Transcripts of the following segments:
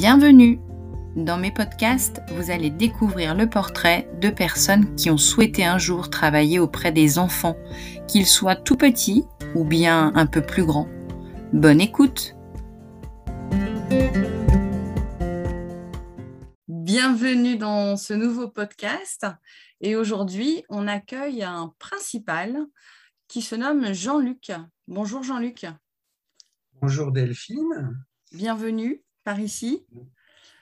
Bienvenue Dans mes podcasts, vous allez découvrir le portrait de personnes qui ont souhaité un jour travailler auprès des enfants, qu'ils soient tout petits ou bien un peu plus grands. Bonne écoute Bienvenue dans ce nouveau podcast et aujourd'hui on accueille un principal qui se nomme Jean-Luc. Bonjour Jean-Luc. Bonjour Delphine. Bienvenue par ici.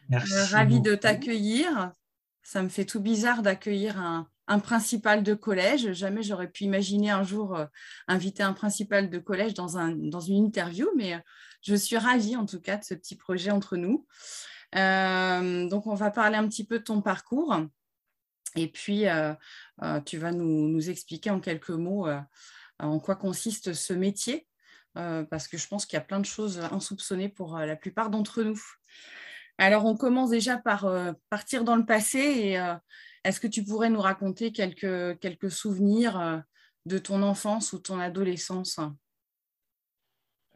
Merci Euh, Ravi de t'accueillir. Ça me fait tout bizarre d'accueillir un, un principal de collège. Jamais j'aurais pu imaginer un jour euh, inviter un principal de collège dans, un, dans une interview, mais euh, je suis ravie en tout cas de ce petit projet entre nous. Euh, donc, on va parler un petit peu de ton parcours. Et puis, euh, euh, tu vas nous, nous expliquer en quelques mots euh, en quoi consiste ce métier, euh, parce que je pense qu'il y a plein de choses insoupçonnées pour euh, la plupart d'entre nous. Alors, on commence déjà par euh, partir dans le passé. Et est-ce que tu pourrais nous raconter quelques, souvenirs de ton enfance ou ton adolescence?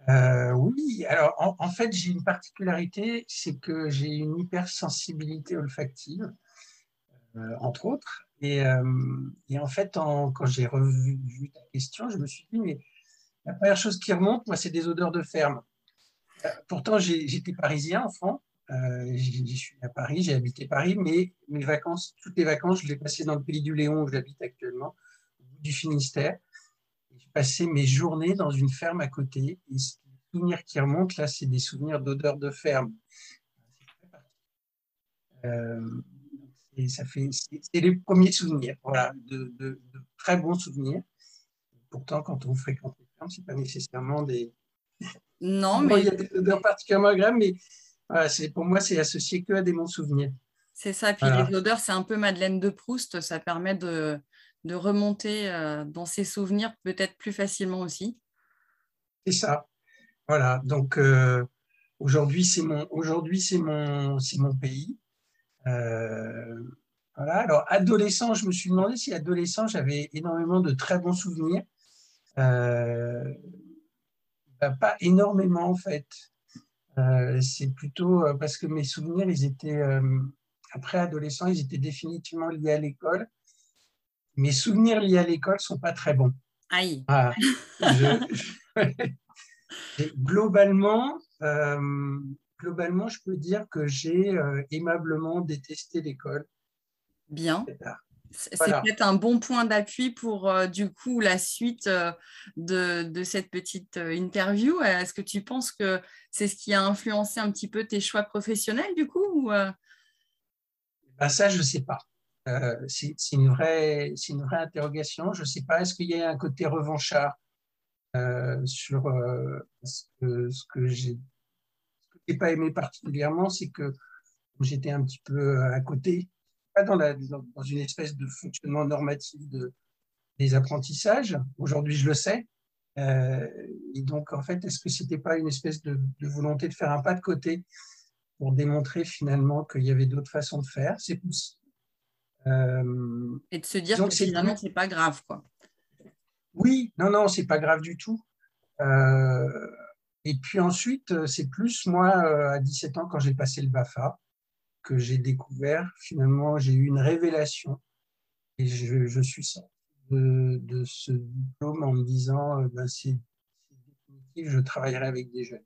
Oui, alors en, fait, j'ai une particularité, c'est que j'ai une hypersensibilité olfactive, entre autres. Et, en fait, quand j'ai revu vu ta question, je me suis dit, mais la première chose qui remonte, moi, c'est des odeurs de ferme. Euh, pourtant, j'étais parisien enfant. Euh, j'y suis à Paris, j'ai habité Paris, mais mes vacances, toutes les vacances, je les passais dans le pays du Léon où j'habite actuellement, du Finistère. Je passais mes journées dans une ferme à côté. Et ce souvenir qui remonte, là, c'est des souvenirs d'odeur de ferme. Euh, et ça fait, c'est les premiers souvenirs, voilà, de, de- très bons souvenirs. Pourtant, quand on fréquente les c'est pas nécessairement des. Non, mais il y a des odeurs particulièrement agréables, mais voilà, pour moi, c'est associé que à des bons souvenirs. c'est ça. Puis Voilà. les odeurs, c'est un peu Madeleine de Proust. Ça permet de, de remonter euh, dans ses souvenirs peut-être plus facilement aussi. C'est ça. Voilà. Donc euh, aujourd'hui, c'est mon aujourd'hui, c'est mon c'est mon pays. Euh, voilà. Alors adolescent, je me suis demandé si adolescent, j'avais énormément de très bons souvenirs. Euh, bah, pas énormément en fait. Euh, c'est plutôt euh, parce que mes souvenirs, ils étaient après adolescent, ils étaient définitivement liés à l'école. Mes souvenirs liés à l'école sont pas très bons. Aïe. Je- Et globalement, euh, globalement, je peux dire que j'ai euh, aimablement détesté l'école. Bien. C'est Voilà. peut-être un bon point d'appui pour euh, du coup la suite euh, de, de cette petite euh, interview. Est-ce que tu penses que c'est ce qui a influencé un petit peu tes choix professionnels du coup ou, Ben, ça, je ne sais pas. C'est une une vraie interrogation. Je ne sais pas. Est-ce qu'il y a un côté revanchard sur ce que, ce que j'ai j'ai pas aimé particulièrement, c'est que j'étais un petit peu à côté, pas dans, la, dans, dans une espèce de fonctionnement normatif de, des apprentissages. Aujourd'hui, je le sais. Euh, et donc, en fait, est-ce que c'était pas une espèce de, de volonté de faire un pas de côté pour démontrer finalement qu'il y avait d'autres façons de faire? C'est possible. Euh, et de se dire que finalement c'est pas grave quoi. oui, non, non, c'est pas grave du tout. Euh, et puis ensuite, c'est plus moi, à 17 ans, quand j'ai passé le BAFA, que j'ai découvert, finalement, j'ai eu une révélation. Et je, je suis sorti de, de ce diplôme en me disant, euh, ben, c'est définitif, je travaillerai avec des jeunes.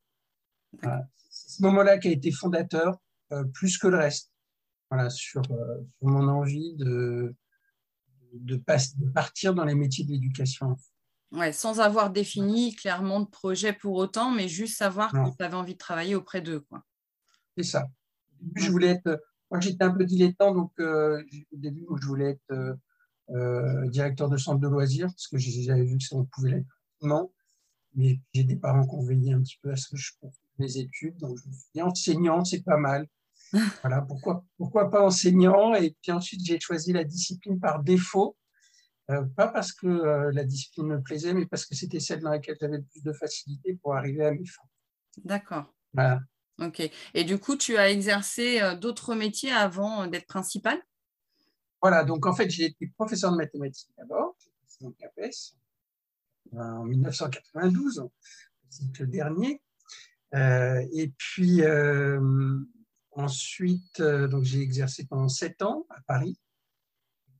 Voilà. C'est ce moment-là qui a été fondateur, euh, plus que le reste, voilà, sur, euh, sur mon envie de, de, pas- de partir dans les métiers de l'éducation. Ouais, sans avoir défini clairement de projet pour autant, mais juste savoir Non. que tu avais envie de travailler auprès d'eux. C'est ça. Au début, je voulais être. Moi, j'étais un peu dilettant, donc euh, au début, je voulais être euh, euh, directeur de centre de loisirs, parce que j'avais vu que ça on pouvait l'être rapidement. Mais j'ai des parents qui ont veillé un petit peu à ce que je fasse mes études, donc je me suis dit enseignant, c'est pas mal. Voilà, pourquoi, pourquoi pas enseignant? Et puis ensuite, j'ai choisi la discipline par défaut, euh, pas parce que euh, la discipline me plaisait, mais parce que c'était celle dans laquelle j'avais le plus de facilité pour arriver à mes fins. D'accord. Voilà. Ok. Et du coup, tu as exercé euh, d'autres métiers avant euh, d'être principal Voilà, donc en fait, j'ai été professeur de mathématiques d'abord, passé mon CAPES en 1992, c'est le dernier. Euh, et puis, euh, ensuite, donc j'ai exercé pendant sept ans à Paris.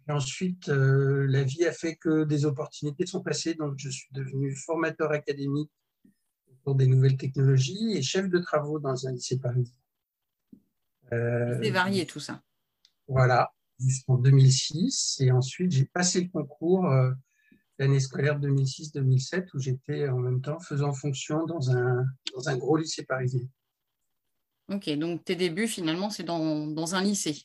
Et ensuite, la vie a fait que des opportunités sont passées. Donc, je suis devenu formateur académique pour des nouvelles technologies et chef de travaux dans un lycée parisien. C'est varié tout ça. Voilà, jusqu'en 2006. Et ensuite, j'ai passé le concours l'année scolaire 2006-2007 où j'étais en même temps faisant fonction dans un, dans un gros lycée parisien. Ok, donc tes débuts finalement, c'est dans, dans, un lycée.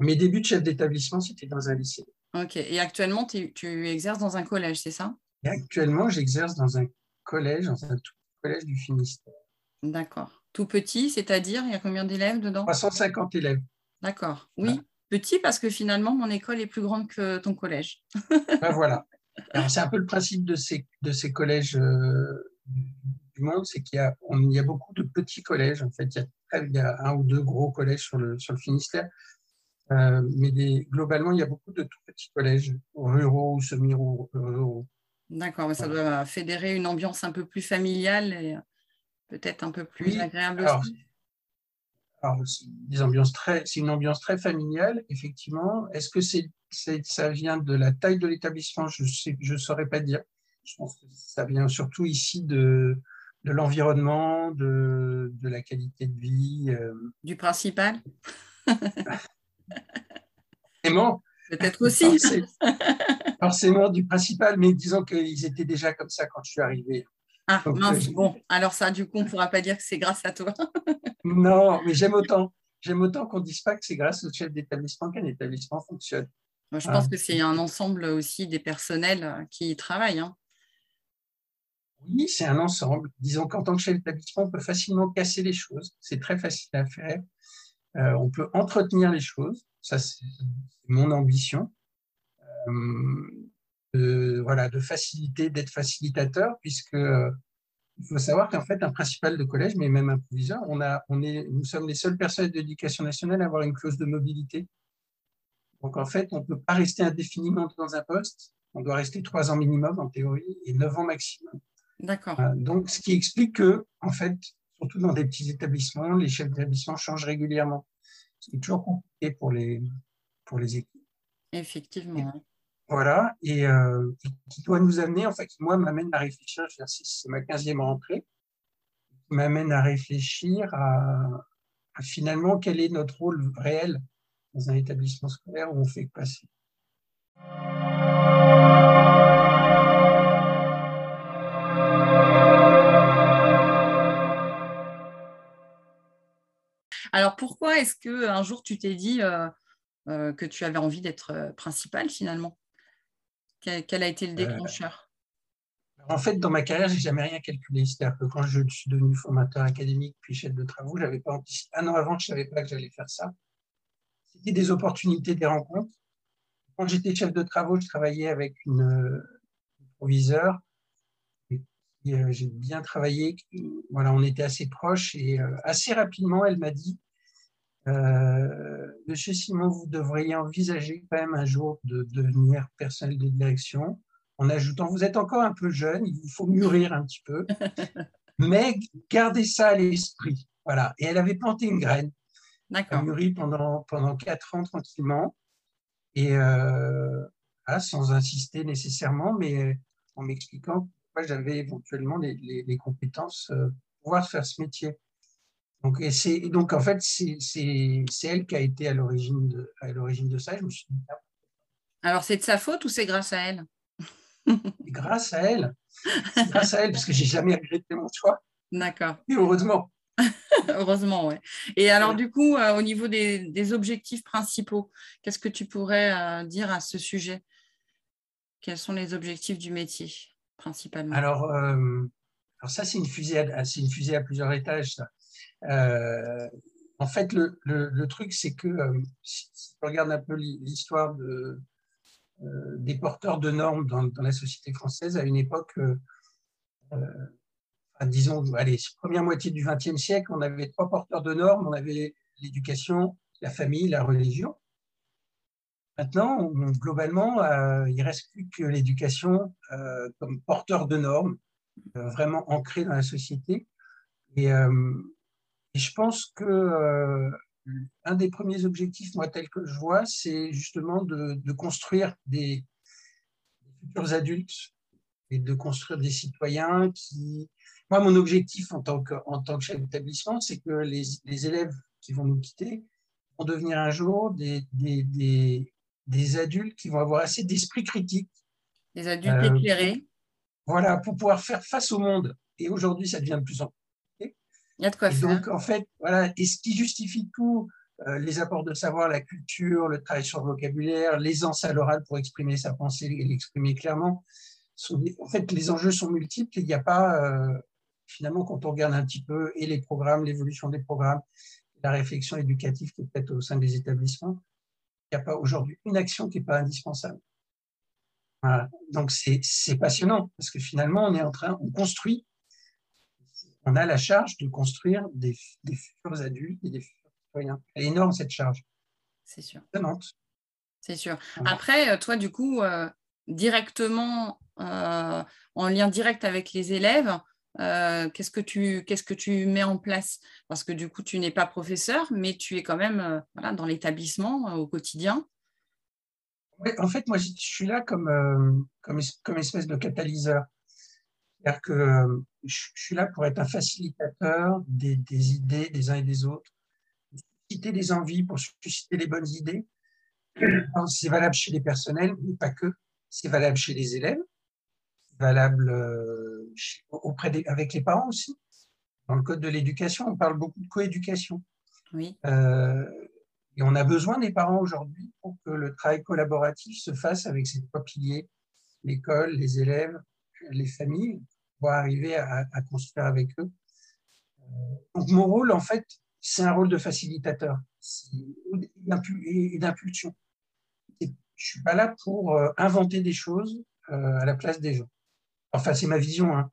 Mes débuts de chef d'établissement, c'était dans un lycée. Ok, et actuellement, tu, exerces dans un collège, c'est ça? Et Actuellement, j'exerce dans un collège, dans un tout collège du Finistère. D'accord. Tout petit, c'est-à-dire, il y a combien d'élèves dedans? 350 élèves. D'accord, oui. Petit parce que finalement, mon école est plus grande que ton collège. ben voilà. C'est un peu le principe de ces, de ces collèges euh, du monde, c'est qu'il y, a, il y a beaucoup de petits collèges. En fait, il y a, un ou deux gros collèges sur le, sur le Finistère. Euh, mais globalement, il y a beaucoup de tout petits collèges ruraux ou semi-ruraux. D'accord, mais ça doit fédérer une ambiance un peu plus familiale et peut-être un peu plus agréable aussi des ambiances très, c'est une ambiance très familiale, effectivement. Est-ce que c'est, ça vient de la taille de l'établissement? Je ne je saurais pas dire. Je pense que ça vient surtout ici de, de l'environnement, de, de, la qualité de vie. Euh. Du principal? Forcément. Peut-être aussi. Forcément du principal, mais disons qu'ils étaient déjà comme ça quand je suis arrivé. Ah, mince, bon, alors ça, du coup, on ne pourra pas dire que c'est grâce à toi. non, mais j'aime autant. J'aime autant qu'on ne dise pas que c'est grâce au chef d'établissement qu'un établissement fonctionne. je pense ah. que c'est un ensemble aussi des personnels euh, qui y travaillent. Hein. Oui, c'est un ensemble. Disons qu'en tant que chef d'établissement, on peut facilement casser les choses. C'est très facile à faire. Euh, on peut entretenir les choses. Ça, c'est mon ambition. Euh, de, voilà, de faciliter, d'être facilitateur, puisque euh, il faut savoir qu'en fait, un principal de collège, mais même un proviseur, on a, on est, nous sommes les seules personnes de l'éducation nationale à avoir une clause de mobilité. Donc en fait, on ne peut pas rester indéfiniment dans un poste. On doit rester trois ans minimum en théorie et neuf ans maximum. D'accord. Euh, donc, ce qui explique que, en fait, surtout dans des petits établissements, les chefs d'établissement changent régulièrement. C'est toujours compliqué pour les, pour les équipes. Effectivement. Voilà, euh, et qui doit nous amener, en fait, qui moi m'amène à réfléchir, c'est ma 15e rentrée, qui m'amène à réfléchir à, finalement quel est notre rôle réel dans un établissement scolaire où on fait passer. Alors pourquoi est-ce que un jour tu t'es dit euh, euh, que tu avais envie d'être principal finalement? Quel, a été le euh, déclencheur? En fait, dans ma carrière, j'ai jamais rien calculé. C'est-à-dire que quand je suis devenu formateur académique puis chef de travaux, j'avais pas un an avant, je savais pas que j'allais faire ça. C'était des opportunités, des rencontres. Quand j'étais chef de travaux, je travaillais avec une, une proviseur. Euh, j'ai bien travaillé. Voilà, on était assez proches et euh, assez rapidement, elle m'a dit euh, Monsieur Simon, vous devriez envisager quand même un jour de devenir personnel de direction, en ajoutant, vous êtes encore un peu jeune, il vous faut mûrir un petit peu, mais gardez ça à l'esprit. Voilà. Et elle avait planté une graine. D'accord. mûri pendant, pendant quatre ans tranquillement, et euh, sans insister nécessairement, mais en m'expliquant pourquoi j'avais éventuellement les, les, compétences euh, pour pouvoir faire ce métier. Donc, et donc, en fait, c'est elle qui a été à l'origine de, de ça. Je me suis dit, ah. Alors, c'est de sa faute ou c'est grâce à elle? Grâce à elle. grâce à elle, parce que j'ai jamais regretté mon choix. D'accord. Et heureusement. heureusement, oui. Et alors, du coup, euh, au niveau des, objectifs principaux, qu'est-ce que tu pourrais euh, dire à ce sujet? Quels sont les objectifs du métier, principalement? Alors, euh, alors, ça, c'est une, fusée à, une fusée à plusieurs étages. Ça. Euh, en fait, le, truc, c'est que euh, si, on regarde un peu l'histoire euh, des porteurs de normes dans, la société française, à une époque, disons, allez, première moitié du XXe siècle, on avait trois porteurs de normes, on avait l'éducation, la famille, la religion. Maintenant, globalement, il ne reste plus que l'éducation comme porteur de normes, vraiment ancrée dans la société. Et je pense que euh, un des premiers objectifs, moi, tel que je vois, c'est justement de, construire des, futurs adultes et de construire des citoyens qui. Moi, mon objectif en tant que, en tant que chef d'établissement, c'est que les, les, élèves qui vont nous quitter vont devenir un jour des, des, des, des adultes qui vont avoir assez d'esprit critique. Des adultes euh, éclairés. Voilà, pour pouvoir faire face au monde. Et aujourd'hui, ça devient de plus en plus. Il y a de quoi faire. Donc, en fait, voilà, et ce qui justifie tout, euh, les apports de savoir, la culture, le travail sur le vocabulaire, l'aisance à l'oral pour exprimer sa pensée et l'exprimer clairement. en fait, les enjeux sont multiples. Il n'y a pas, euh, finalement, quand on regarde un petit peu et les programmes, l'évolution des programmes, la réflexion éducative qui est faite au sein des établissements, il n'y a pas aujourd'hui une action qui n'est pas indispensable. Donc c'est passionnant parce que finalement on est en train, on construit, on a la charge de construire des, des futurs adultes et des futurs citoyens. Elle est énorme cette charge. C'est sûr. C'est sûr. Après, euh, toi, du coup, euh, directement, euh, en lien direct avec les élèves, qu'est-ce que tu qu'est-ce que tu mets en place? Parce que du coup, tu n'es pas professeur, mais tu es quand même voilà, dans l'établissement au quotidien en fait, moi, je suis là comme, comme, comme espèce de catalyseur. C'est-à-dire que euh, je suis là pour être un facilitateur des, des, idées des uns et des autres, susciter des envies, pour susciter les bonnes idées. C'est valable chez les personnels, mais pas que. C'est valable chez les élèves, c'est valable euh, auprès des, avec les parents aussi. Dans le code de l'éducation, on parle beaucoup de coéducation. Oui. Et on a besoin des parents aujourd'hui pour que le travail collaboratif se fasse avec ces trois piliers, l'école, les élèves, les familles, pour arriver à, construire avec eux. Euh, donc mon rôle, en fait, c'est un rôle de facilitateur et d'impulsion. Je ne suis pas là pour euh, inventer des choses euh, à la place des gens. Enfin, c'est ma vision. Hein.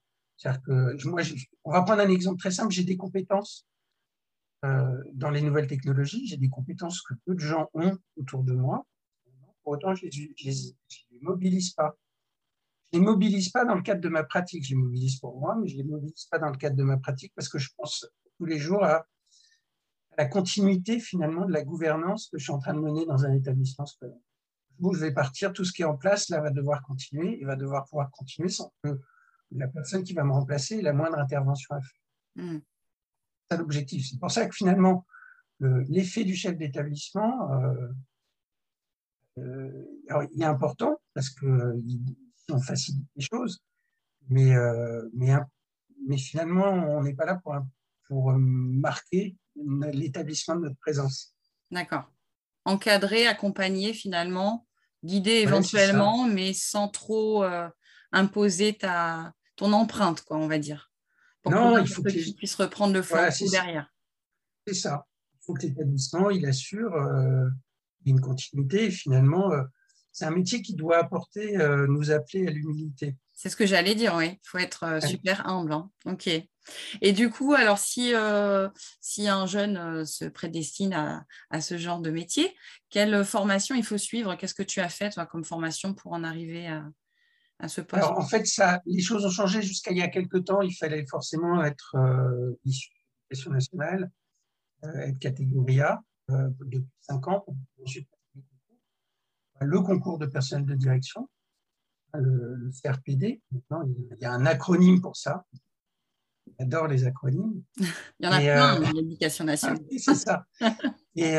On va prendre un exemple très simple. J'ai des compétences dans les nouvelles technologies, j'ai des compétences que peu de gens ont autour de moi. Pour autant, je ne les, mobilise pas. Les mobilise pas dans le cadre de ma pratique. Je les mobilise pour moi, mais je ne les mobilise pas dans le cadre de ma pratique parce que je pense tous les jours à, la continuité finalement de la gouvernance que je suis en train de mener dans un établissement scolaire. Où je vais partir, tout ce qui est en place là va devoir continuer et va devoir pouvoir continuer sans que la personne qui va me remplacer ait la moindre intervention à faire. Hmm ça l'objectif. C'est pour ça que finalement, l'effet du chef d'établissement euh, euh, il est important parce que euh, on facilite les choses, mais, mais, mais finalement, on n'est pas là pour, pour marquer l'établissement de notre présence. D'accord. Encadrer, accompagner finalement, guider éventuellement, mais sans trop imposer ta, ton empreinte, quoi, on va dire non, il faut qu'il puisse reprendre le flanc derrière. C'est ça. Il faut que l'établissement il assure euh, une continuité. Finalement, euh, c'est un métier qui doit apporter, euh, nous appeler à l'humilité. C'est ce que j'allais dire, oui. Il faut être super humble. Hein. Ok. Et du coup, alors si, si un jeune se prédestine à, à, ce genre de métier, quelle formation il faut suivre? Qu'est-ce que tu as fait toi, comme formation pour en arriver à, alors, en fait, ça, les choses ont changé jusqu'à il y a quelques temps. Il fallait forcément être euh, issu de l'éducation nationale, euh, être catégorie A euh, depuis 5 ans. Le concours de personnel de direction, le, CRPD. Maintenant, il y a un acronyme pour ça. J'adore les acronymes. il y en a plein dans l'éducation nationale. c'est ça. Et,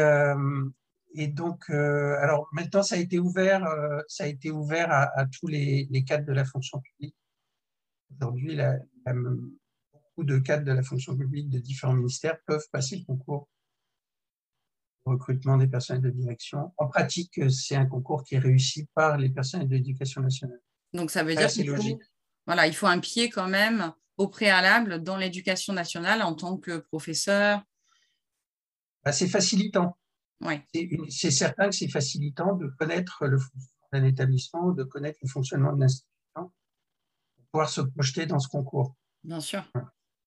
et donc, euh, alors maintenant, ça a été ouvert, euh, ça a été ouvert à, tous les, cadres de la fonction publique. Aujourd'hui, beaucoup de cadres de la fonction publique de différents ministères peuvent passer le concours recrutement des personnels de direction. En pratique, c'est un concours qui est réussi par les personnels de l'éducation nationale. Donc, ça veut dire qu'il faut, voilà, il faut un pied quand même au préalable dans l'éducation nationale en tant que professeur. Bah, c'est facilitant. Ouais. C'est certain que c'est facilitant de connaître le fonctionnement d'un établissement, de connaître le fonctionnement de l'institution, pour pouvoir se projeter dans ce concours. Bien sûr,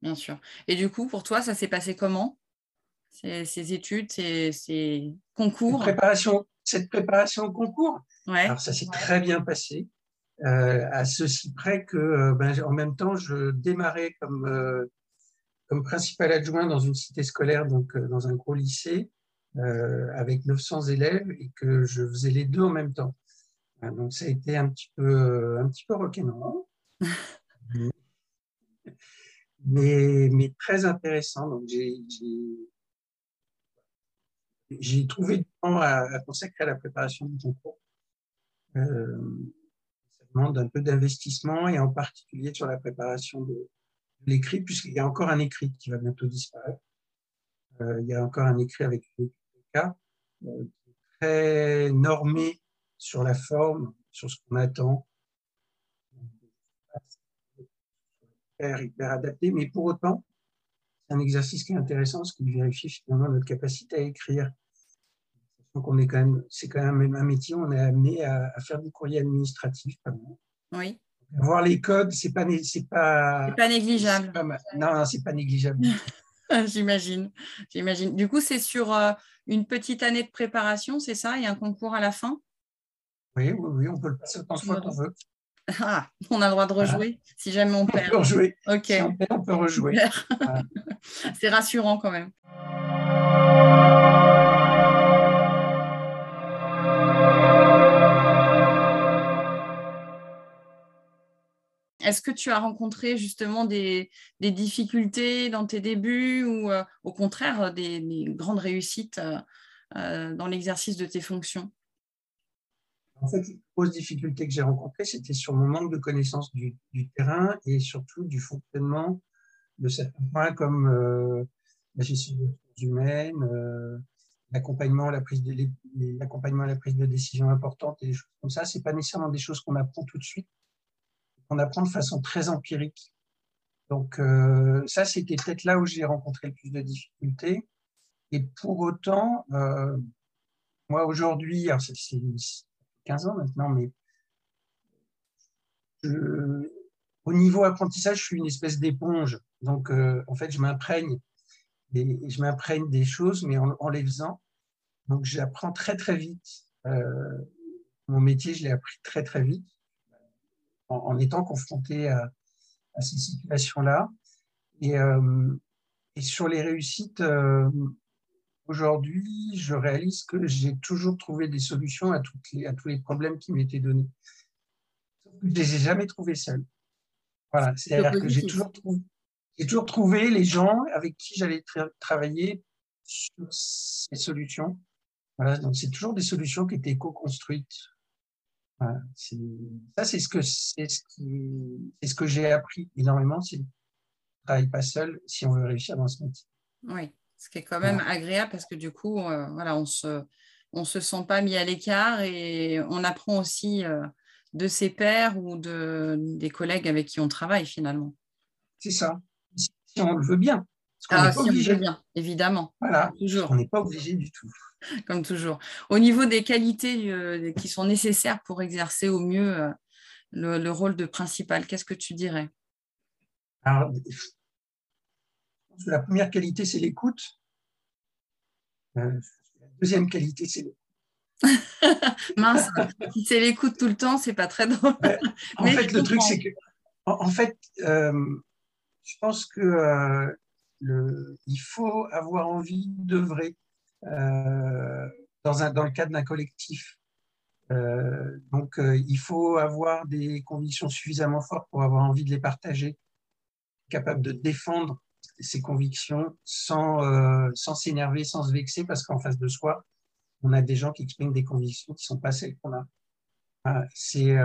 bien sûr. Et du coup, pour toi, ça s'est passé comment? Ces, études, ces, concours cette préparation, cette préparation au concours ouais. Alors, ça s'est très bien passé. Euh, à ceci près que, euh, ben, en même temps, je démarrais comme, euh, comme principal adjoint dans une cité scolaire, donc dans un gros lycée, avec 900 élèves, et que je faisais les deux en même temps. Donc ça a été un petit peu, un petit peu rock'n'roll. mais, mais très intéressant. Donc, j'ai trouvé du temps à, consacrer à la préparation du concours. Euh, ça demande un peu d'investissement et en particulier sur la préparation de, l'écrit, puisqu'il y a encore un écrit qui va bientôt disparaître. Euh, il y a encore un écrit avec une cas euh, très normé sur la forme, sur ce qu'on attend, hyper, adapté, mais pour autant, c'est un exercice qui est intéressant parce qu'il vérifie finalement notre capacité à écrire. Donc on est quand même, c'est quand même un métier, on est amené à, faire du courrier administratif. Oui. Voir les codes, c'est pas, c'est pas, pas négligeable. non, c'est pas négligeable. J'imagine, j'imagine. Du coup, c'est sur euh, une petite année de préparation, c'est ça? Il y a un concours à la fin? Oui, oui, oui, on peut le passer autant de fois qu'on veut. Ah, on a le droit de rejouer si jamais on perd. On peut rejouer. Ok. Si on perd, on peut rejouer. C'est rassurant quand même. Est-ce que tu as rencontré justement des, difficultés dans tes débuts ou euh, au contraire des, grandes réussites euh, euh, dans l'exercice de tes fonctions? En fait, les grosses difficultés que j'ai rencontrées, c'était sur mon manque de connaissance du, terrain et surtout du fonctionnement de certains points comme euh, la gestion des ressources humaines, euh, l'accompagnement à la prise de l'accompagnement à la prise de décision importante et des choses comme ça. C'est pas nécessairement des choses qu'on apprend tout de suite, qu'on apprend de façon très empirique. Donc euh, ça, c'était peut-être là où j'ai rencontré le plus de difficultés. Et pour autant, moi aujourd'hui, c'est 15 ans maintenant, mais au niveau apprentissage, je suis une espèce d'éponge. Donc, euh, en fait, je m'imprègne et je m'imprègne des choses, mais en, les faisant. Donc, j'apprends très, très vite. Euh, mon métier, je l'ai appris très, très vite en, étant confronté à, ces situations-là. Et, euh, et, sur les réussites, Aujourd'hui, je réalise que j'ai toujours trouvé des solutions à, toutes les, à tous les problèmes qui m'étaient donnés. Je ne les ai jamais trouvés seuls. Voilà, c'est-à-dire que j'ai toujours, trouvé, toujours trouvé les gens avec qui j'allais travailler sur ces solutions. Voilà, donc c'est toujours des solutions qui étaient co-construites. Voilà, ça, c'est ce que c'est ce, qui, ce que j'ai appris énormément. C'est ne travaille pas seul si on veut réussir dans ce métier. Oui ce qui est quand même agréable parce que du coup, euh, voilà, on se, on se sent pas mis à l'écart et on apprend aussi euh, de ses pairs ou de, des collègues avec qui on travaille finalement. C'est ça, si on le veut bien. Ah, si on veut bien, évidemment. Voilà, toujours. on n'est pas obligé du tout. Comme toujours. Au niveau des qualités euh, qui sont nécessaires pour exercer au mieux le, le, rôle de principal, qu'est-ce que tu dirais? Alors, la première qualité, c'est l'écoute. Euh, la deuxième qualité, c'est l'écoute. Mince, si c'est l'écoute tout le temps, c'est pas très drôle. en fait, le truc, c'est que, en, fait, euh, je pense que euh, il faut avoir envie d'œuvrer dans, un, dans le cadre d'un collectif. donc, il faut avoir des convictions suffisamment fortes pour avoir envie de les partager, capable de défendre ses convictions sans euh, s'énerver, sans se vexer, parce qu'en face de soi, on a des gens qui expriment des convictions qui ne sont pas celles qu'on a. Euh, c'est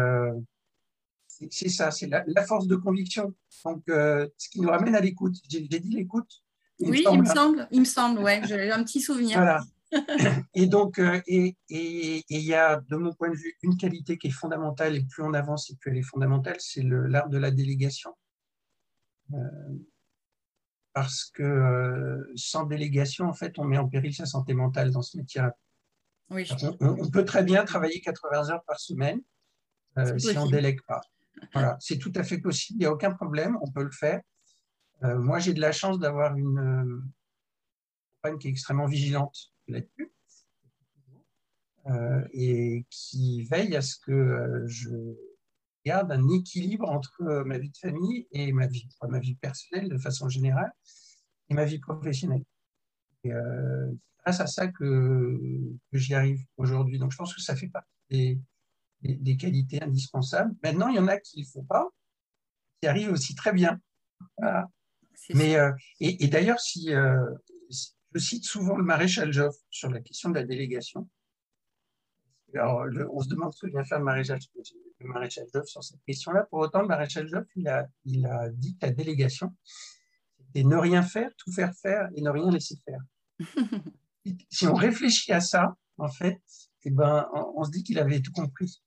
c'est ça, c'est la, force de conviction. Donc, euh, ce qui nous ramène à l'écoute. J'ai dit l'écoute. Oui, il me semble, il me semble, ouais, j'ai un petit souvenir. Voilà. et donc, et il y a, de mon point de vue, une qualité qui est fondamentale, et plus on avance et plus elle est fondamentale, c'est l'art de la délégation parce que euh, sans délégation, en fait, on met en péril sa santé mentale dans ce métier. Oui. On, peut très bien travailler 80 heures par semaine euh, si on ne délègue pas. Voilà, c'est tout à fait possible, il n'y a aucun problème, on peut le faire. Euh, moi, j'ai de la chance d'avoir une compagne qui est extrêmement vigilante là-dessus et qui veille à ce que je garde un équilibre entre euh, ma vie de famille et ma vie, ma vie personnelle de façon générale. et ma vie professionnelle. Et euh, c'est grâce à ça que, que j'y arrive aujourd'hui. Donc, je pense que ça fait partie des, des, qualités indispensables. Maintenant, il y en a qui ne le font pas, qui arrivent aussi très bien. Mais, euh, et, d'ailleurs, si, euh, je cite souvent le maréchal Joffre sur la question de la délégation. Alors, on se demande ce que vient faire le maréchal, le maréchal Joffre sur cette question-là. Pour autant, le maréchal Joffre, il a, il a dit que la délégation, c'était ne rien faire, tout faire faire et ne rien laisser faire. si on réfléchit à ça, en fait, eh ben, on, se dit qu'il avait tout compris.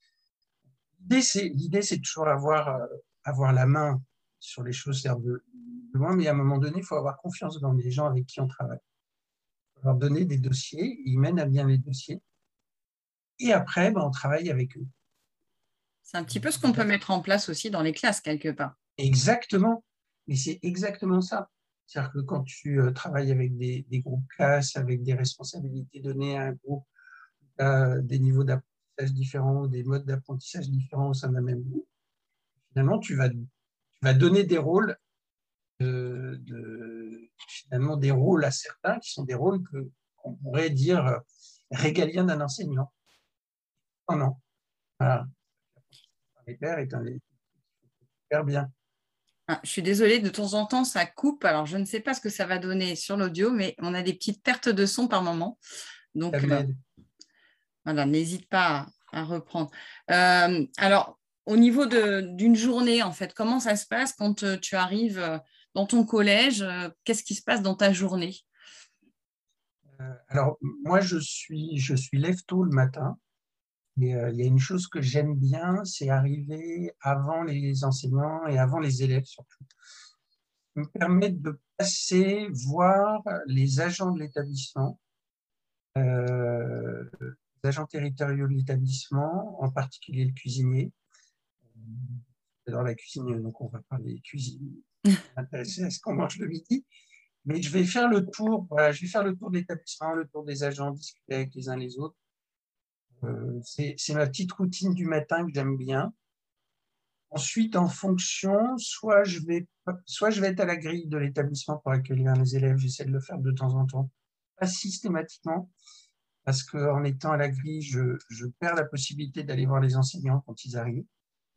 L'idée, c'est toujours avoir, euh, avoir la main sur les choses de, loin, mais à un moment donné, il faut avoir confiance dans les gens avec qui on travaille. Il faut leur donner des dossiers, ils mènent à bien les dossiers, et après, ben, on travaille avec eux. C'est un petit peu ce qu'on peut mettre en place aussi dans les classes, quelque part. Exactement, mais c'est exactement ça. C'est-à-dire que quand tu euh, travailles avec des, groupes classes, avec des responsabilités données à un groupe, des niveaux différents, des modes d'apprentissage différents au sein d'un même groupe, finalement, tu vas, tu vas donner des rôles, de, finalement, des rôles à certains qui sont des rôles que qu'on pourrait dire régaliens d'un enseignant. Non, non. Voilà. Les pères est un super bien. Ah, je suis désolée, de temps en temps, ça coupe. Alors, je ne sais pas ce que ça va donner sur l'audio, mais on a des petites pertes de son par moment. Donc, euh, voilà, n'hésite pas à, reprendre. Euh, alors, au niveau d'une journée, en fait, comment ça se passe quand euh, tu arrives dans ton collège Qu'est-ce qui se passe dans ta journée? Alors, moi, je suis, je lève tôt le matin. Et euh, il y a une chose que j'aime bien, c'est arriver avant les enseignants et avant les élèves surtout. Ça me permet de passer, voir les agents de l'établissement, euh, les agents territoriaux de l'établissement, en particulier le cuisinier. Dans la cuisine, donc on va parler cuisine, intéressé à ce qu'on mange le midi. Mais je vais faire le tour, je vais faire le tour de l'établissement, le tour des agents, discuter avec les uns les autres euh, c'est ma petite routine du matin que j'aime bien. Ensuite, en fonction, soit je, vais, soit je vais être à la grille de l'établissement pour accueillir les élèves, j'essaie de le faire de temps en temps, pas systématiquement, parce qu'en étant à la grille, je, je perds la possibilité d'aller voir les enseignants quand ils arrivent.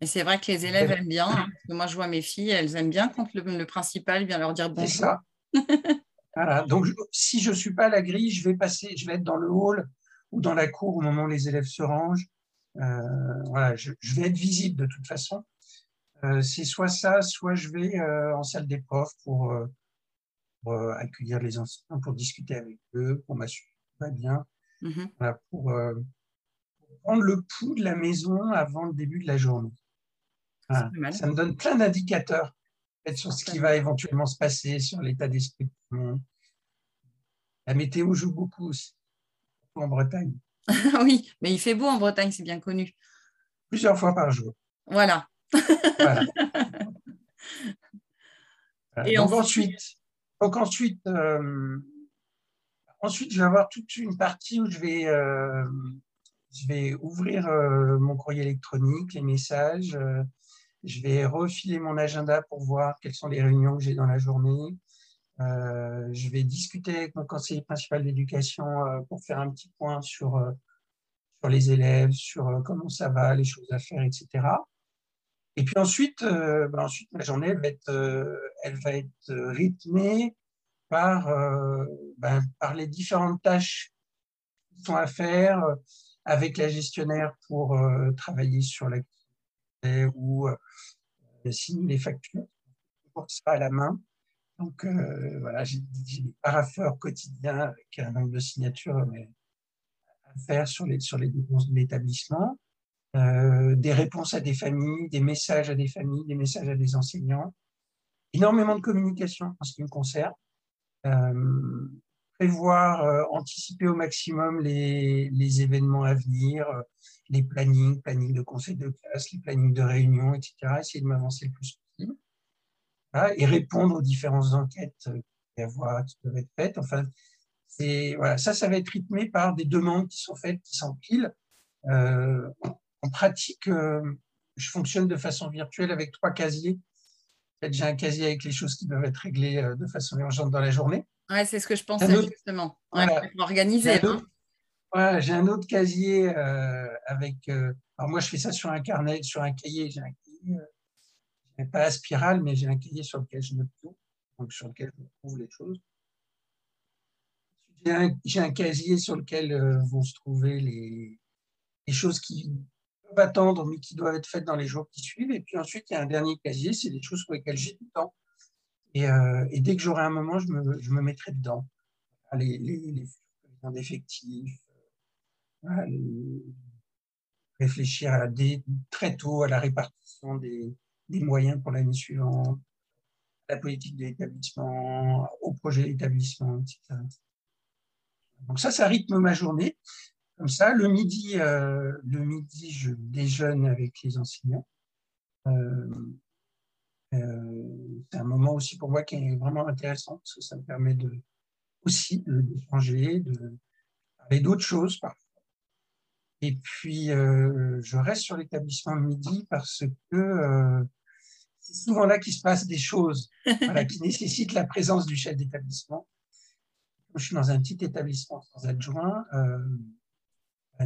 Et c'est vrai que les élèves aiment bien. Hein, moi, je vois mes filles, elles aiment bien quand le, principal vient leur dire bonjour. C'est ça. voilà. Donc, si je ne suis pas à la grille, je vais passer, je vais être dans le hall ou dans la cour au moment où les élèves se rangent. Euh, voilà, je, vais être visible de toute façon. Euh, c'est soit ça, soit je vais euh, en salle des profs pour, accueillir les enseignants, pour discuter avec eux, pour m'assurer que tout va bien, mm-hmm. pour, prendre le pouls de la maison avant le début de la journée. Ça me donne plein d'indicateurs sur ce qui va éventuellement se passer, sur l'état d'esprit monde. La météo joue beaucoup aussi en Bretagne. oui, mais il fait beau en Bretagne, c'est bien connu. Plusieurs fois par jour. Voilà. Et donc ensuite, donc ensuite, euh, ensuite, je vais avoir toute une partie où je vais, euh, je vais ouvrir euh, mon courrier électronique, les messages. je vais refiler mon agenda pour voir quelles sont les réunions que j'ai dans la journée. Euh, je vais discuter avec mon conseiller principal d'éducation euh, pour faire un petit point sur, euh, sur les élèves, sur comment ça va, les choses à faire, etc. Et puis ensuite, ben ensuite ma journée elle va être, elle va être rythmée par, ben, par les différentes tâches qui sont à faire avec la gestionnaire pour travailler sur l'activité ou signer les factures. Pour ça à la main. Donc euh, voilà, j'ai des parapheurs quotidiens avec un nombre de signatures à faire sur les, sur les dépenses de l'établissement, euh, des réponses à des familles, des messages à des familles, des messages à des enseignants, énormément de communication en ce qui me concerne, euh, prévoir, anticiper au maximum les, événements à venir, les plannings, plannings de conseil de classe, les plannings de réunion, etc., essayer de m'avancer le plus possible et répondre aux différentes enquêtes qui, peuvent être faites. Enfin, voilà, ça, ça va être rythmé par des demandes qui sont faites, qui s'empilent. Euh, en pratique, euh, je fonctionne de façon virtuelle avec trois casiers j'ai un casier avec les choses qui doivent être réglées euh, de façon urgente dans la journée. Ouais, c'est ce que je pensais justement. Ouais, organiser. Hein. J'ai un autre casier euh, avec. Euh, alors moi, je fais ça sur un carnet, sur un cahier. J'ai un cahier, pas la spirale, mais j'ai un cahier sur lequel je note tout, donc sur lequel je trouve les choses. J'ai un, casier sur lequel vont se trouver les, les choses qui attendre, mais qui doivent être faites dans les jours qui suivent. Et puis ensuite, il y a un dernier casier, c'est des choses pour lesquelles j'ai du temps. Et, euh, et dès que j'aurai un moment, je me, je me, mettrai dedans. Les, les, les d'effectifs, euh, réfléchir à très tôt à la répartition des, des moyens pour l'année suivante, la politique de l'établissement, au projet d'établissement, etc. Donc ça, ça rythme ma journée comme ça. Le midi, euh, le midi, je déjeune avec les enseignants. Euh, euh, c'est un moment aussi pour moi qui est vraiment intéressant parce que ça me permet de, aussi d'échanger, de, parler d'autres choses parfois. Et puis, je reste sur l'établissement le midi parce que c'est souvent là qu'il se passe des choses qui nécessitent la présence du chef d'établissement. Je suis dans un petit établissement sans adjoint.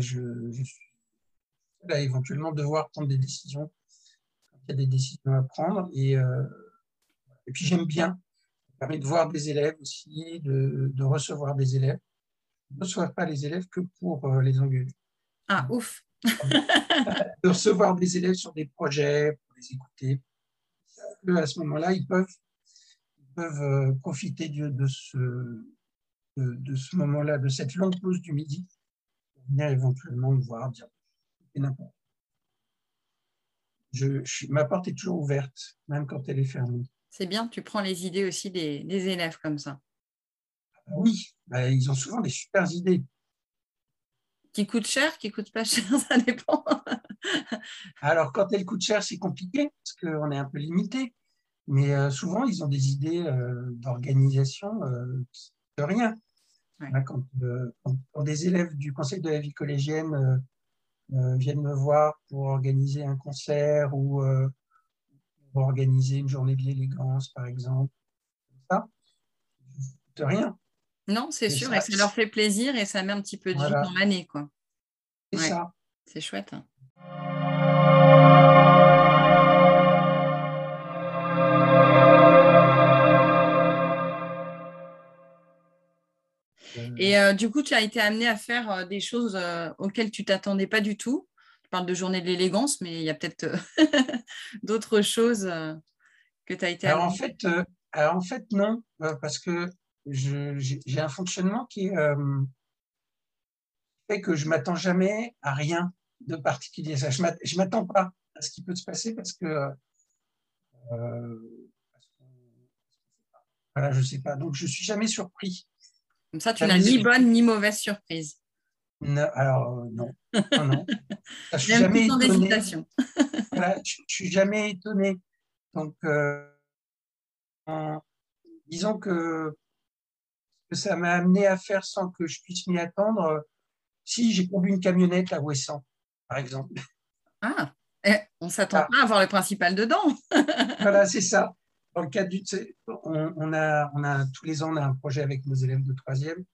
Je, suis là éventuellement devoir prendre des décisions quand il y a des décisions à prendre. Et, euh, et puis j'aime bien. Ça permet de voir des élèves aussi, de, de recevoir des élèves. Je ne reçois pas les élèves que pour euh, les engueuler. Ah, ouf De recevoir des élèves sur des projets, pour les écouter. À ce moment-là, ils peuvent, ils peuvent euh, profiter de, de ce, de, de ce moment-là, de cette longue pause du midi venir éventuellement me voir, dire n'importe je, ma porte est toujours ouverte, même quand elle est fermée. C'est bien, tu prends les idées aussi des, des élèves comme ça. Ah bah oui, bah, ils ont souvent des super idées. Qui coûtent cher, qui coûtent pas cher, ça dépend. Alors, quand elles coûtent cher, c'est compliqué parce qu'on est un peu limité. Mais euh, souvent, ils ont des idées euh, d'organisation euh, de rien. Hein, euh, quand, des élèves du Conseil de la vie collégienne euh, euh, viennent me voir pour organiser un concert ou pour organiser une journée de l'élégance, par exemple, ça, de rien. Non, c'est sûr, et ça leur fait plaisir et ça met un petit peu de vie dans l'année. C'est ça. C'est chouette. Hein. Et euh, du coup, tu as été amené à faire euh, des choses euh, auxquelles tu t'attendais pas du tout. Tu parles de journée de l'élégance, mais il y a peut-être d'autres choses que tu as été alors, En fait, en fait, non, parce que j'ai un fonctionnement qui fait que je m'attends jamais à rien de particulier. je ne m'attends pas à ce qui peut se passer parce que voilà, je sais pas. Donc, je suis jamais surpris. Comme ça, tu n'as ni bonne ni mauvaise surprise. alors, euh, non. non, non. je suis jamais voilà, je, ne suis jamais étonné. Donc, euh, disons que, que ça m'a amené à faire sans que je puisse m'y attendre. Si j'ai conduit une camionnette à Ouessant, par exemple. Ah, eh, on ne s'attend ah. pas à voir le principal dedans. voilà, c'est ça dans le cadre du, on, a, on a tous les ans on a un projet avec nos élèves de troisième.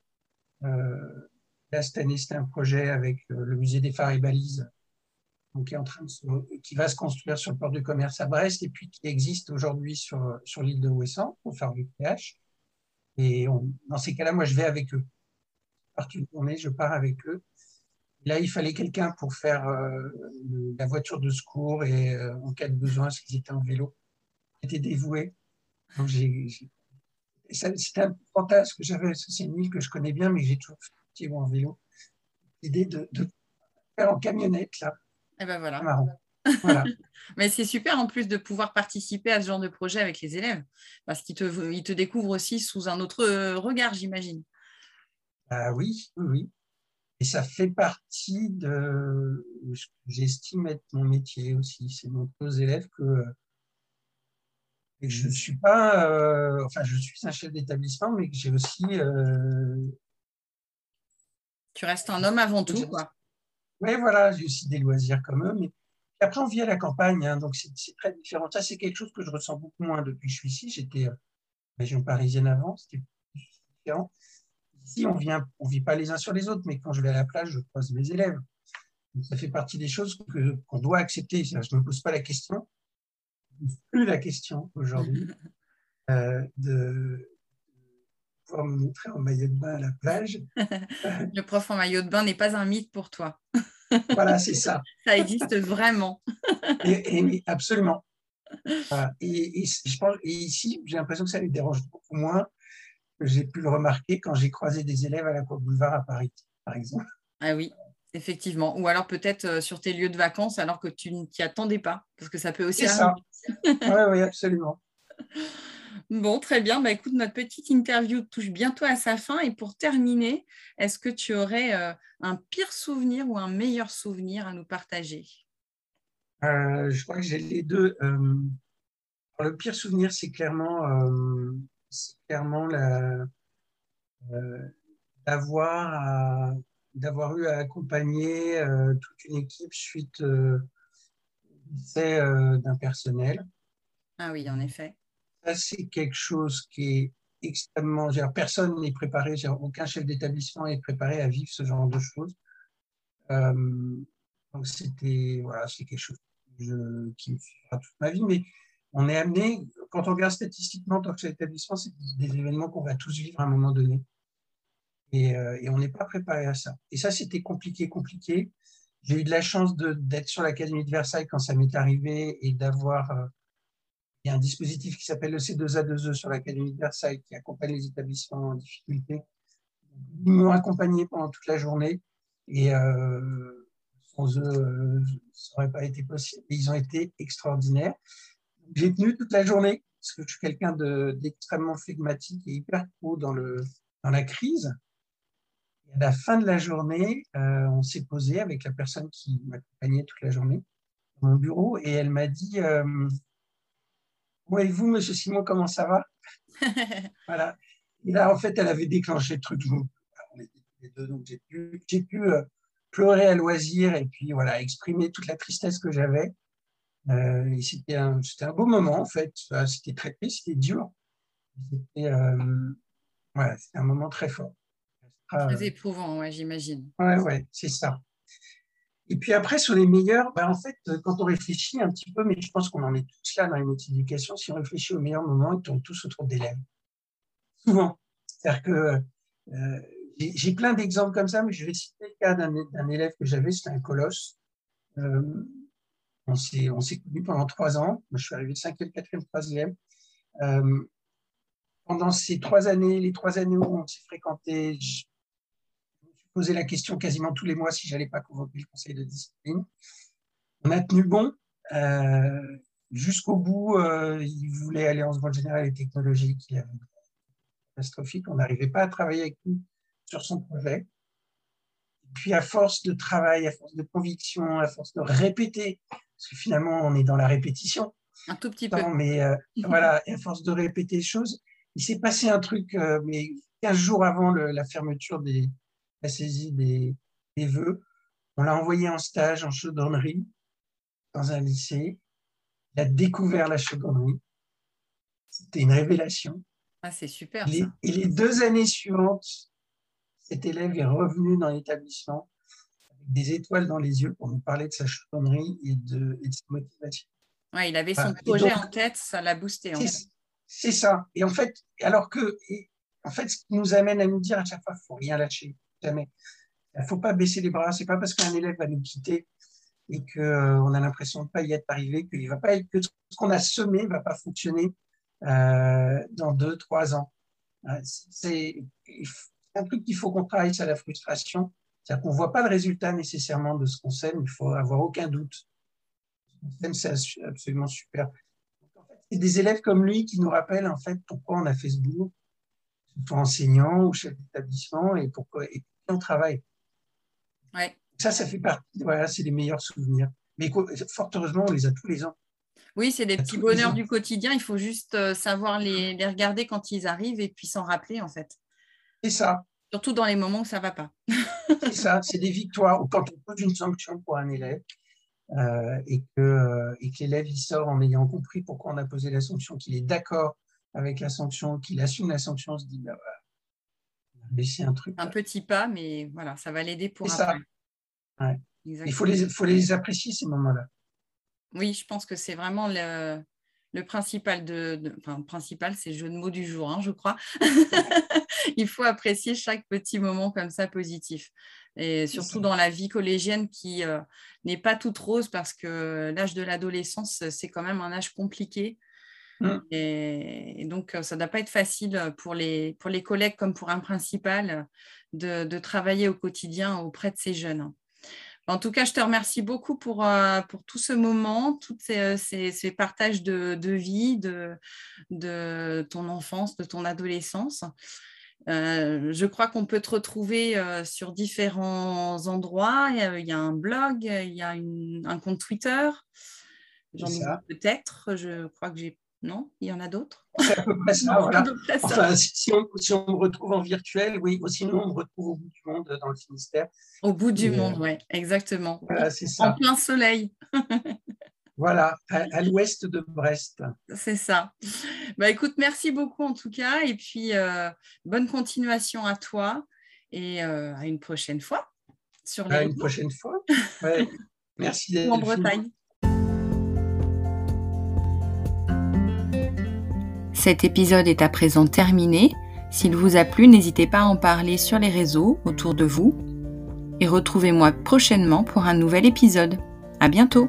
Euh, là cette année c'était un projet avec euh, le musée des phares et balises, donc qui est en train de qui va se construire sur le port du commerce à Brest et puis qui existe aujourd'hui sur sur l'île de Ouessant pour faire du PH. Et dans ces cas-là, moi je vais avec eux. Pars une journée, je pars avec eux. Là, il fallait quelqu'un pour faire euh, la voiture de secours et euh, en cas de besoin, qu'ils étaient en vélo était dévoué. C'était un fantasme que j'avais. C'est une île que je connais bien, mais j'ai toujours fait en vélo. L'idée de, faire en camionnette, là. Et eh ben voilà. Marrant. mais c'est super en plus de pouvoir participer à ce genre de projet avec les élèves, parce qu'ils te, ils te découvrent aussi sous un autre regard, j'imagine. Ah oui, oui, Et ça fait partie de ce que j'estime être mon métier aussi. C'est montrer aux élèves que et je ne suis pas, euh, enfin, je suis un chef d'établissement, mais que j'ai aussi. Euh, tu restes un homme avant tout, quoi. Oui, voilà, j'ai aussi des loisirs comme eux, mais après, on vit à la campagne, hein, donc c'est très différent. Ça, c'est quelque chose que je ressens beaucoup moins depuis que je suis ici. J'étais euh, région parisienne avant, c'était différent. Ici, on vient, on vit pas les uns sur les autres, mais quand je vais à la plage, je croise mes élèves. ça fait partie des choses qu'on doit accepter. Je ne me pose pas la question, plus la question aujourd'hui euh, de pouvoir me montrer en maillot de bain à la plage. Le prof en maillot de bain n'est pas un mythe pour toi. voilà, c'est ça. Ça existe vraiment. et, absolument. Et, je pense, et ici, j'ai l'impression que ça lui dérange beaucoup moins que j'ai pu le remarquer quand j'ai croisé des élèves à la Cour Boulevard à Paris, par exemple. Ah oui, effectivement. Ou alors peut-être euh, sur tes lieux de vacances alors que tu ne t'y attendais pas, parce que ça peut aussi. C'est ça. oui, oui, absolument. Bon, très bien. Bah, écoute, notre petite interview touche bientôt à sa fin. Et pour terminer, est-ce que tu aurais euh, un pire souvenir ou un meilleur souvenir à nous partager? Euh, Je crois que j'ai les deux. le pire souvenir, c'est clairement clairement euh, d'avoir d'avoir eu à accompagner euh, toute une équipe suite euh, d'un personnel. Ah oui, en effet. Ça, c'est quelque chose qui est extrêmement. Personne n'est préparé, aucun chef d'établissement n'est préparé à vivre ce genre de choses. donc, c'était voilà, c'est quelque chose qui me suivra toute ma vie. Mais on est amené, quand on regarde statistiquement dans cet établissement, c'est des événements qu'on va tous vivre à un moment donné. Euh, et, on n'est pas préparé à ça. Et ça, c'était compliqué, compliqué. J'ai eu de la chance d'être sur l'Académie de Versailles quand ça m'est arrivé et d'avoir. Euh, il y a un dispositif qui s'appelle le C2A2E sur l'Académie de Versailles qui accompagne les établissements en difficulté. Ils m'ont accompagné pendant toute la journée et euh, sans eux, ça n'aurait pas été possible. ils ont été extraordinaires. J'ai tenu toute la journée parce que je suis quelqu'un d'extrêmement flegmatique et hyper pro dans, le, dans la crise. Et à la fin de la journée, euh, on s'est posé avec la personne qui m'accompagnait toute la journée dans mon bureau et elle m'a dit euh, et vous, monsieur Simon, comment ça va? Voilà. Et là, en fait, elle avait déclenché le truc. On était les deux, donc j'ai pu, pu euh, pleurer à loisir et puis voilà, exprimer toute la tristesse que j'avais. Euh, c'était un, un, beau moment, en fait. C'était très triste, c'était dur. C'était euh, ouais, un moment très fort. Très éprouvant, ouais, j'imagine. Ouais, ouais, c'est ça. Et puis après, sur les meilleurs, ben, en fait, quand on réfléchit un petit peu, mais je pense qu'on en est tous là dans les métiers d'éducation, si on réfléchit aux meilleurs moments, ils tournent tous autour d'élèves. Souvent. C'est-à-dire que euh, j'ai plein d'exemples comme ça, mais je vais citer le cas d'un élève que j'avais, c'était un colosse. Euh, on s'est connus pendant trois ans. Moi, je suis arrivé cinquième, quatrième, troisième. Euh, pendant ces trois années, les trois années où on s'est fréquenté, je, posé la question quasiment tous les mois si j'allais pas convoquer le conseil de discipline. On a tenu bon. Euh, jusqu'au bout, euh, il voulait aller en seconde générale et technologique. Il avait catastrophique. On n'arrivait pas à travailler avec lui sur son projet. Et puis, à force de travail, à force de conviction, à force de répéter parce que finalement, on est dans la répétition. Un tout petit peu. Mais euh, voilà, et à force de répéter les choses, il s'est passé un truc, mais 15 jours avant la fermeture des, la saisie des, des vœux, on l'a envoyé en stage en chaudronnerie dans un lycée. Il a découvert la chaudronnerie. C'était une révélation. Ah, c'est super. Et les deux années suivantes, cet élève est revenu dans l'établissement des étoiles dans les yeux pour nous parler de sa chaudronnerie et de, sa motivation. Ouais, il avait son projet en tête, ça l'a boosté. C'est ça. Et en fait, alors que, en fait, ce qui nous amène à nous dire à chaque fois, il ne faut rien lâcher, jamais. Il ne faut pas baisser les bras. C'est pas parce qu'un élève va nous quitter et qu'on euh, a l'impression de ne pas y être arrivé, qu'il va pas que ce qu'on a semé ne va pas fonctionner euh, dans deux, trois ans. Euh, c'est un truc qu'il faut qu'on travaille, c'est la frustration. C'est-à-dire qu'on ne voit pas le résultat nécessairement de ce qu'on sème, il faut avoir aucun doute. C'est absolument super. C'est des élèves comme lui qui nous rappellent en fait pourquoi on a fait ce boulot, soit enseignant ou chef d'établissement, et pourquoi, travaille. Ouais. Ça, ça fait partie, voilà, c'est les meilleurs souvenirs. Mais fort heureusement, on les a tous les ans. Oui, c'est des petits bonheurs du quotidien. Il faut juste euh, savoir les, les, regarder quand ils arrivent et puis s'en rappeler, en fait. C'est ça. Surtout dans les moments où ça ne va pas. c'est ça, c'est des victoires. Ou quand on pose une sanction pour un élève, et que, et que l'élève il sort en ayant compris pourquoi on a posé la sanction, qu'il est d'accord avec la sanction, qu'il assume la sanction, on se dit, bah, un truc. Un petit pas, mais voilà, ça va l'aider pour après. Ça. Il faut les, faut les apprécier ces moments-là. Oui, je pense que c'est vraiment le, le principal de, enfin, principal, c'est le jeu de mots du jour, hein, je crois. Il faut apprécier chaque petit moment comme ça positif. Et surtout dans la vie collégienne qui euh, n'est pas toute rose parce que l'âge de l'adolescence, c'est quand même un âge compliqué. Mmh. Et, donc, ça ne doit pas être facile pour les, pour les collègues comme pour un principal de, de travailler au quotidien auprès de ces jeunes. En tout cas, je te remercie beaucoup pour, euh, pour tout ce moment, tous ces, ces, partages de, de vie, de, de, ton enfance, de ton adolescence. Euh, je crois qu'on peut te retrouver euh, sur différents endroits. Il y, a, un blog, il y a un compte Twitter. J'en ai peut-être. Je crois que j'ai non Il y en a d'autres? C'est à peu près ça, voilà. Enfin, si on, si on, me retrouve en virtuel, oui. Sinon, on me retrouve au bout du monde, dans le Finistère. Au bout du monde, euh, oui, exactement. Voilà, c'est ça. En plein soleil. voilà, à, l'ouest de Brest. C'est ça. Bah, écoute, merci beaucoup en tout cas. Et puis, euh, bonne continuation à toi. Et euh, à une prochaine fois. Sur les à une prochaine fois. Ouais. Merci d'être En Bretagne. Cet épisode est à présent terminé. S'il vous a plu, n'hésitez pas à en parler sur les réseaux autour de vous. Et retrouvez-moi prochainement pour un nouvel épisode. À bientôt!